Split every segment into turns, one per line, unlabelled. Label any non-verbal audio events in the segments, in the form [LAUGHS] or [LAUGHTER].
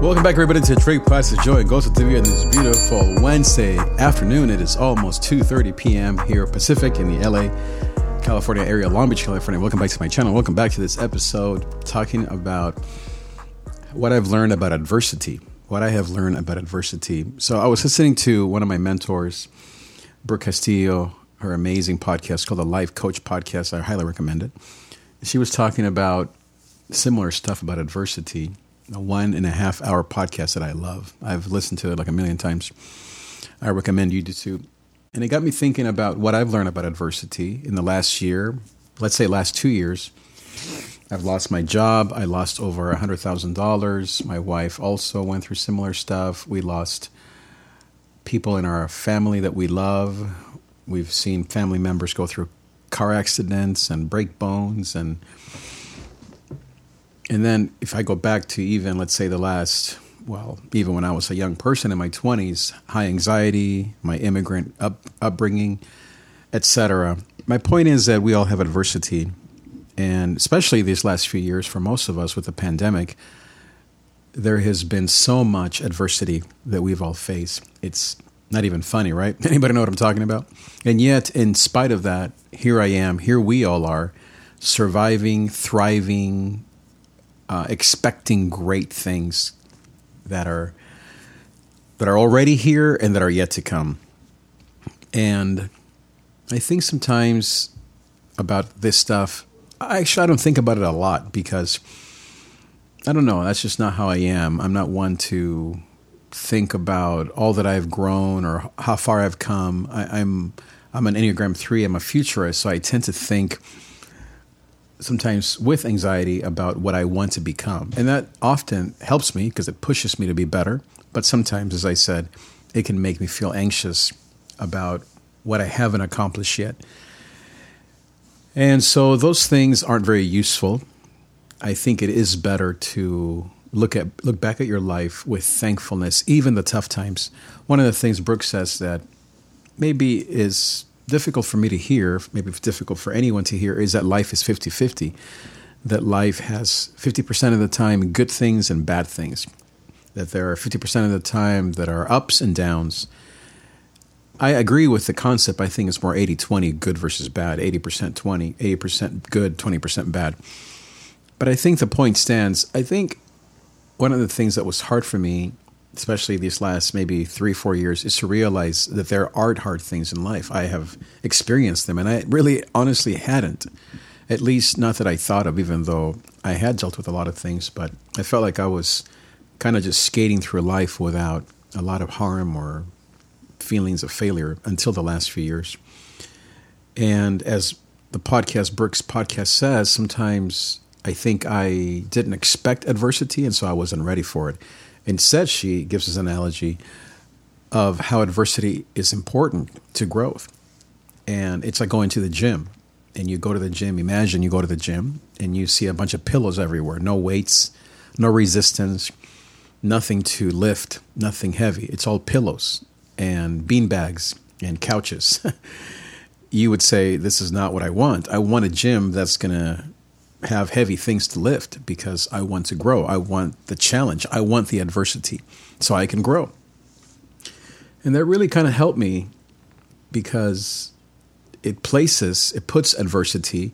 Welcome back, everybody, to Drake Price's Joy and Gozo TV on this beautiful Wednesday afternoon. It is almost 2.30 p.m. here Pacific in the LA, California area, Long Beach, California. Welcome back to my channel. Welcome back to this episode talking about what I've learned about adversity. What I have learned about adversity. So I was listening to one of my mentors, Brooke Castillo, her amazing podcast called the Life Coach Podcast. I highly recommend it. She was talking about similar stuff about adversity a one and a half hour podcast that I love. I've listened to it like a million times. I recommend you do too. And it got me thinking about what I've learned about adversity in the last year, let's say last two years. I've lost my job. I lost over $100,000. My wife also went through similar stuff. We lost people in our family that we love. We've seen family members go through car accidents and break bones and and then if I go back to even, let's say, the last, well, even when I was a young person in my 20s, high anxiety, my immigrant up, upbringing, etc. My point is that we all have adversity. And especially these last few years, for most of us with the pandemic, there has been so much adversity that we've all faced. It's not even funny, right? [LAUGHS] Anybody know what I'm talking about? And yet, in spite of that, here I am, here we all are, surviving, thriving, uh, expecting great things that are that are already here and that are yet to come. And I think sometimes about this stuff. Actually, I don't think about it a lot because I don't know. That's just not how I am. I'm not one to think about all that I've grown or how far I've come. I, I'm I'm an Enneagram three. I'm a futurist, so I tend to think sometimes with anxiety about what I want to become. And that often helps me because it pushes me to be better. But sometimes, as I said, it can make me feel anxious about what I haven't accomplished yet. And so those things aren't very useful. I think it is better to look at look back at your life with thankfulness, even the tough times. One of the things Brooke says that maybe is difficult for me to hear, maybe it's difficult for anyone to hear, is that life is 50 50. That life has 50% of the time good things and bad things. That there are 50% of the time that are ups and downs. I agree with the concept. I think it's more 80 20, good versus bad, 80% 20, 80% good, 20% bad. But I think the point stands. I think one of the things that was hard for me especially these last maybe three, four years, is to realize that there aren't hard things in life. I have experienced them, and I really honestly hadn't. At least not that I thought of, even though I had dealt with a lot of things, but I felt like I was kind of just skating through life without a lot of harm or feelings of failure until the last few years. And as the podcast, Brooks podcast says, sometimes I think I didn't expect adversity, and so I wasn't ready for it. Instead, she gives us an analogy of how adversity is important to growth. And it's like going to the gym. And you go to the gym, imagine you go to the gym and you see a bunch of pillows everywhere, no weights, no resistance, nothing to lift, nothing heavy. It's all pillows and bean bags and couches. [LAUGHS] you would say, This is not what I want. I want a gym that's going to have heavy things to lift because I want to grow. I want the challenge. I want the adversity so I can grow. And that really kind of helped me because it places, it puts adversity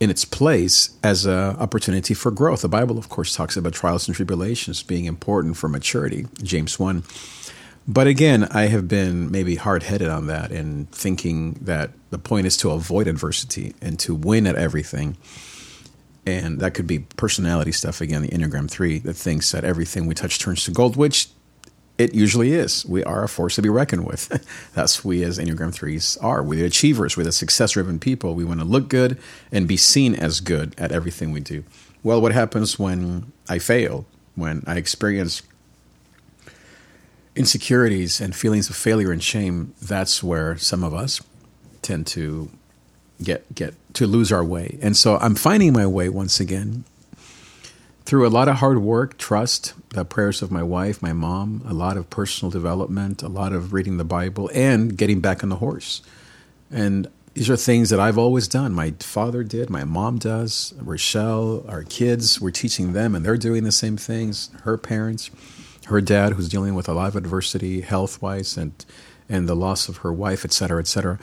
in its place as an opportunity for growth. The Bible, of course, talks about trials and tribulations being important for maturity, James 1. But again, I have been maybe hard headed on that and thinking that the point is to avoid adversity and to win at everything and that could be personality stuff. Again the enneagram 3 that thinks that everything we touch turns to gold which it usually is. We are a force to be reckoned with. [LAUGHS] That's we as enneagram 3s are. We're the achievers. We're the success driven people. We want to look good and be seen as good at everything we do. Well what happens when i fail? When i experience insecurities and feelings of failure and shame that's where some of us tend to get get to lose our way. And so I'm finding my way once again through a lot of hard work, trust, the prayers of my wife, my mom, a lot of personal development, a lot of reading the Bible, and getting back on the horse. And these are things that I've always done. My father did, my mom does, Rochelle, our kids, we're teaching them, and they're doing the same things, her parents. her dad, who's dealing with a lot of adversity health wise and, and the loss of her wife, et cetera, et cetera.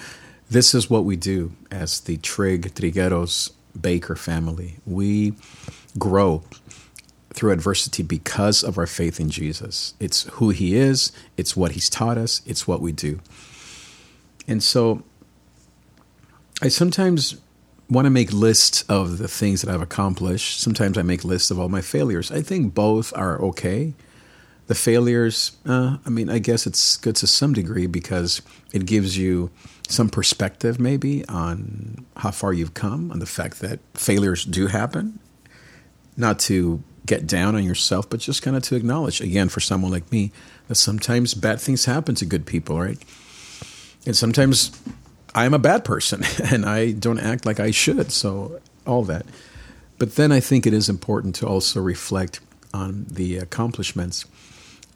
This is what we do as the Trig Trigueros Baker family. We grow through adversity because of our faith in Jesus. It's who He is, it's what He's taught us, it's what we do. And so I sometimes want to make lists of the things that I've accomplished. Sometimes I make lists of all my failures. I think both are okay. The failures, uh, I mean, I guess it's good to some degree because it gives you some perspective maybe on how far you've come, on the fact that failures do happen. Not to get down on yourself, but just kind of to acknowledge, again, for someone like me, that sometimes bad things happen to good people, right? And sometimes I am a bad person [LAUGHS] and I don't act like I should. So, all that. But then I think it is important to also reflect on the accomplishments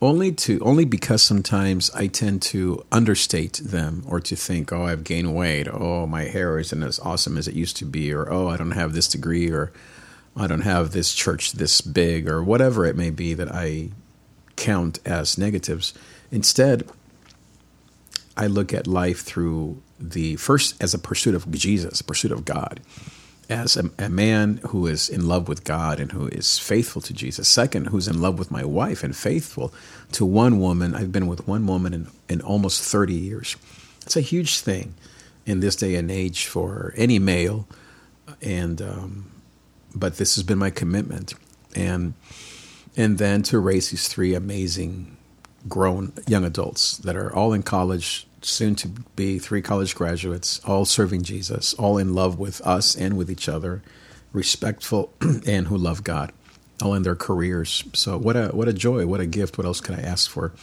only to only because sometimes I tend to understate them or to think, oh, I've gained weight, oh, my hair isn't as awesome as it used to be, or oh, I don't have this degree, or I don't have this church this big, or whatever it may be that I count as negatives. Instead, I look at life through the first as a pursuit of Jesus, a pursuit of God, as a, a, man who is in love with God and who is faithful to Jesus. Second, who's in love with my wife and faithful to one woman. I've been with one woman in, in almost 30 years. It's a huge thing in this day and age for any male. And, um, but this has been my commitment. And, and then to raise these three amazing grown young adults that are all in college, soon to be three college graduates, all serving Jesus, all in love with us and with each other, respectful, [CLEARS THROAT] and who love God, all in their careers. So what a what a joy, what a gift. What else could I ask for?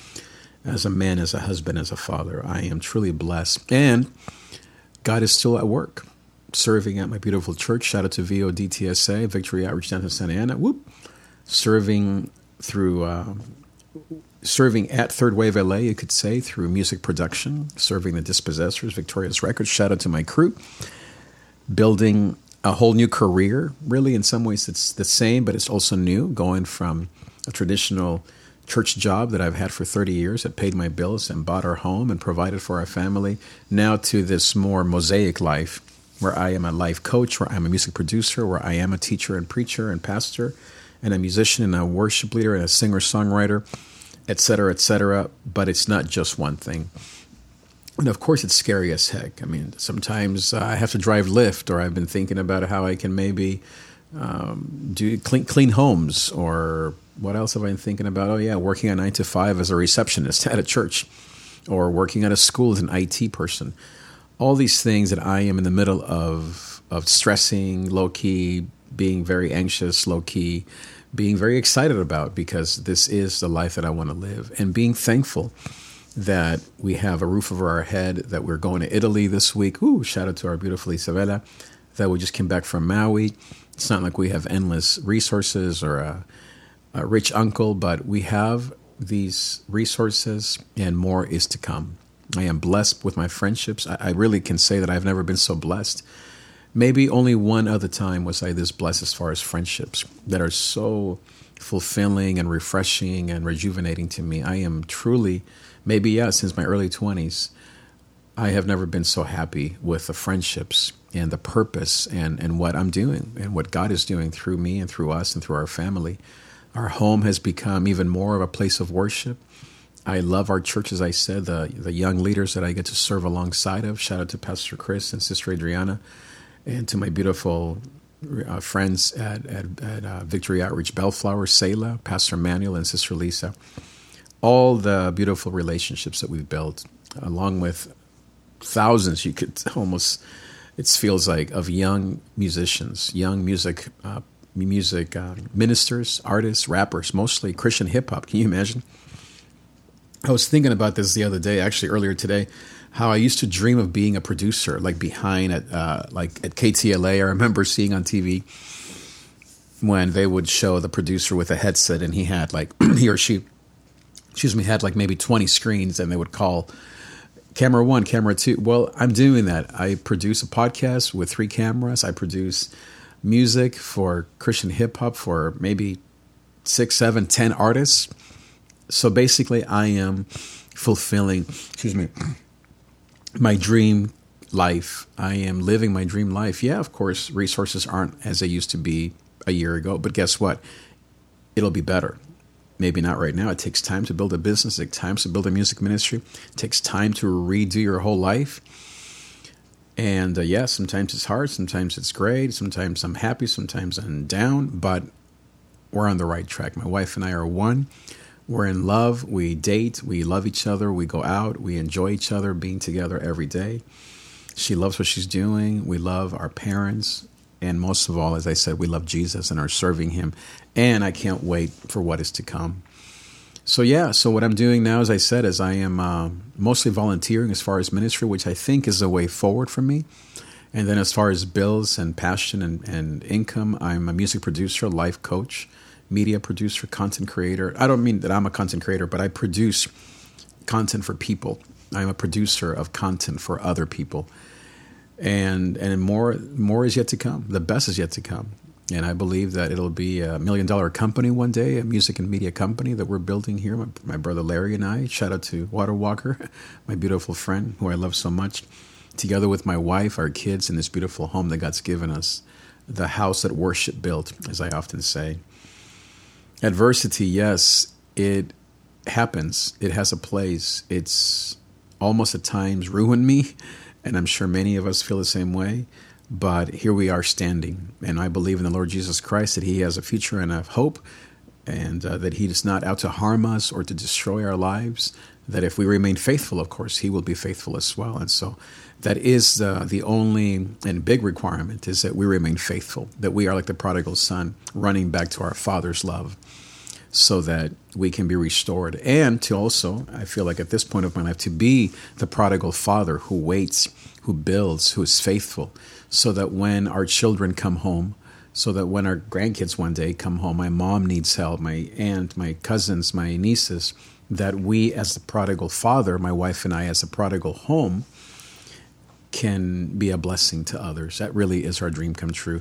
As a man, as a husband, as a father, I am truly blessed, and God is still at work, serving at my beautiful church. Shout out to VODTSA, Victory Outreach Downtown Santa Ana. Whoop, serving through. Uh, serving at Third Wave LA, you could say, through music production, serving the Dispossessors, Victorious Records. Shout out to my crew. Building a whole new career, really, in some ways, it's the same, but it's also new, going from a traditional church job that I've had for 30 years that paid my bills and bought our home and provided for our family, now to this more mosaic life where I am a life coach, where I'm a music producer, where I am a teacher and preacher and pastor, and a musician and a worship leader and a singer songwriter et cetera, et cetera. But it's not just one thing. And of course, it's scary as heck. I mean, sometimes I have to drive Lyft, or I've been thinking about how I can maybe um, do clean, clean homes, or what else have I been thinking about? Oh, yeah, working a nine to five as a receptionist [LAUGHS] at a church, or working at a school as an IT person. All these things that I am in the middle of of stressing, low key, being very anxious, low key, being very excited about because this is the life that I want to live and being thankful that we have a roof over our head, that we're going to Italy this week. Ooh, shout out to our beautiful Isabella, that we just came back from Maui. It's not like we have endless resources or a, a rich uncle, but we have these resources and more is to come. I am blessed with my friendships. I, I really can say that I've never been so blessed maybe only one other time was I this blessed as far as friendships that are so fulfilling and refreshing and rejuvenating to me. I am truly, maybe, yeah, since my early 20s, I have never been so happy with the friendships and the purpose and, and what I'm doing and what God is doing through me and through us and through our family. Our home has become even more of a place of worship. I love our church, as I said, the, the young leaders that I get to serve alongside of. Shout out to Pastor Chris and Sister Adriana and to my beautiful uh, friends at, at, at uh, Victory Outreach Bellflower, Selah, Pastor Manuel, and Sister Lisa. All the beautiful relationships that we've built, along with thousands, you could [LAUGHS] almost, it feels like, of young musicians, young music, uh, music uh, ministers, artists, rappers, mostly Christian hip hop. Can you imagine? I was thinking about this the other day, actually earlier today how I used to dream of being a producer, like behind at uh, like at KTLA. I remember seeing on TV when they would show the producer with a headset, and he had like [CLEARS THROAT] he or she, excuse me, had like maybe twenty screens, and they would call camera one, camera two. Well, I'm doing that. I produce a podcast with three cameras. I produce music for Christian hip hop for maybe six, seven, ten artists so basically, I am fulfilling, excuse me, my dream life. I am living my dream life. Yeah, of course, resources aren't as they used to be a year ago, but guess what? It'll be better. Maybe not right now. It takes time to build a business, it takes time to build a music ministry, it takes time to redo your whole life. And uh, yeah, sometimes it's hard, sometimes it's great, sometimes I'm happy, sometimes I'm down, but we're on the right track. My wife and I are one. We're in love. We date. We love each other. We go out. We enjoy each other being together every day. She loves what she's doing. We love our parents. And most of all, as I said, we love Jesus and are serving him. And I can't wait for what is to come. So, yeah, so what I'm doing now, as I said, is I am uh, mostly volunteering as far as ministry, which I think is a way forward for me. And then, as far as bills and passion and, and income, I'm a music producer, life coach media producer, content creator. I don't mean that I'm a content creator, but I produce content for people. I'm a producer of content for other people. And and more more is yet to come. The best is yet to come. And I believe that it'll be a million dollar company one day, a music and media company that we're building here. My, my brother Larry and I. Shout out to Water Walker, [LAUGHS] my beautiful friend who I love so much. Together with my wife, our kids, in this beautiful home that God's given us, the house that worship built, as I often say. Adversity, yes, it happens. It has a place. It's almost at times ruined me, and I'm sure many of us feel the same way. But here we are standing, and I believe in the Lord Jesus Christ that He has a future and a hope, and uh, that He is not out to harm us or to destroy our lives. That if we remain faithful, of course, He will be faithful as well. And so, that is uh, the only and big requirement is that we remain faithful. That we are like the prodigal son, running back to our Father's love so that we can be restored. And to also, I feel like at this point of my life, to be the prodigal father who waits, who builds, who is faithful, so that when our children come home, so that when our grandkids one day come home, my mom needs help, my aunt, my cousins, my nieces, that we as the prodigal father, my wife and I as a prodigal home, can be a blessing to others. That really is our dream come true.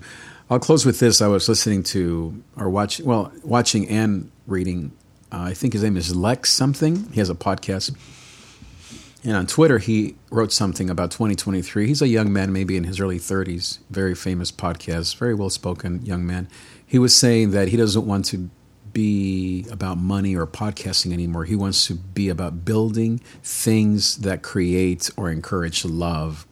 I'll close with this. I was listening to or watching, well, watching and reading. Uh, I think his name is Lex something. He has a podcast. And on Twitter, he wrote something about 2023. He's a young man, maybe in his early 30s, very famous podcast, very well spoken young man. He was saying that he doesn't want to be about money or podcasting anymore. He wants to be about building things that create or encourage love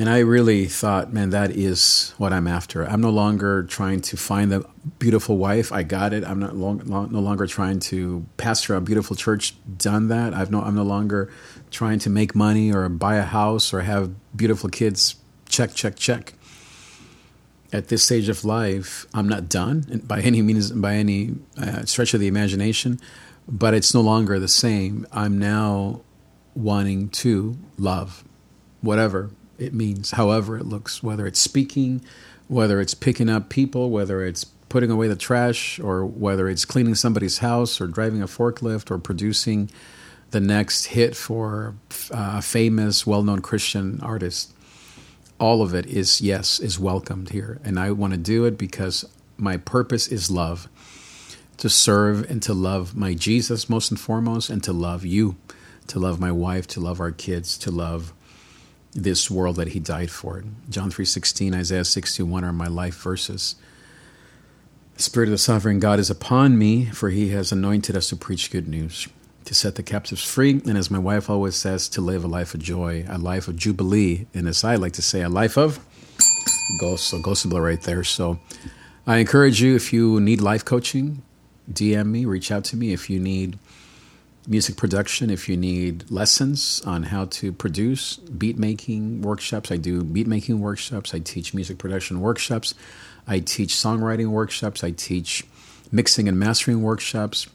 and I really thought, man, that is what I'm after. I'm no longer trying to find the beautiful wife. I got it. I'm not long, long, no longer trying to pastor a beautiful church. Done that. I've no. I'm no longer trying to make money or buy a house or have beautiful kids. Check, check, check. At this stage of life, I'm not done by any means, by any uh, stretch of the imagination. But it's no longer the same. I'm now wanting to love, whatever it means, however it looks, whether it's speaking, whether it's picking up people, whether it's putting away the trash, or whether it's cleaning somebody's house, or driving a forklift, or producing the next hit for uh, a famous, well known Christian artist. All of it is, yes, is welcomed here. And I want to do it because my purpose is love to serve and to love my Jesus most and foremost, and to love you, to love my wife, to love our kids, to love this world that he died for. John 3:16, Isaiah 61 are my life verses. The Spirit of the sovereign God is upon me, for he has anointed us to preach good news, to set the captives free, and as my wife always says, to live a life of joy, a life of jubilee, and as I like to say, a life of gozo, gospel right there. So I encourage you, if you need life coaching, DM me, reach out to me. If you need music production if you need lessons on how to produce beat making workshops. I do beat making workshops. I teach music production workshops. I teach songwriting workshops. I teach mixing and mastering workshops.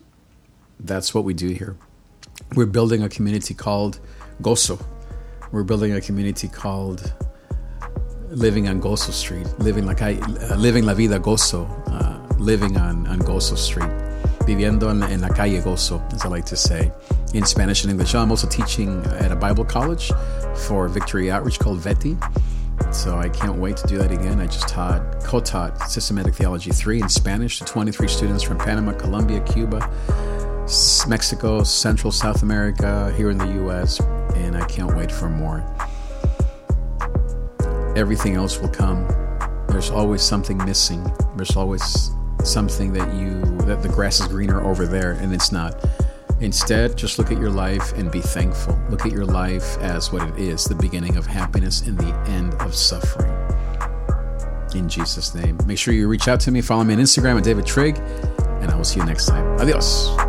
That's what we do here. We're building a community called gozo. We're building a community called living on gozo street. Living like i uh, living la vida gozo uh, living on, on gozo street viviendo en, en, la calle gozo, as I like to say, in Spanish and English. I'm also teaching at a Bible college for Victory Outreach called VETI. So I can't wait to do that again. I just taught, co-taught Systematic Theology 3 in Spanish to 23 students from Panama, Colombia, Cuba, Mexico, Central South America, here in the US, and I can't wait for more. Everything else will come. There's always something missing. There's always something that you that the grass is greener over there and it's not. Instead, just look at your life and be thankful. Look at your life as what it is the beginning of happiness and the end of suffering. In Jesus' name. Make sure you reach out to me. Follow me on Instagram at David Trig, and I will see you next time. Adios.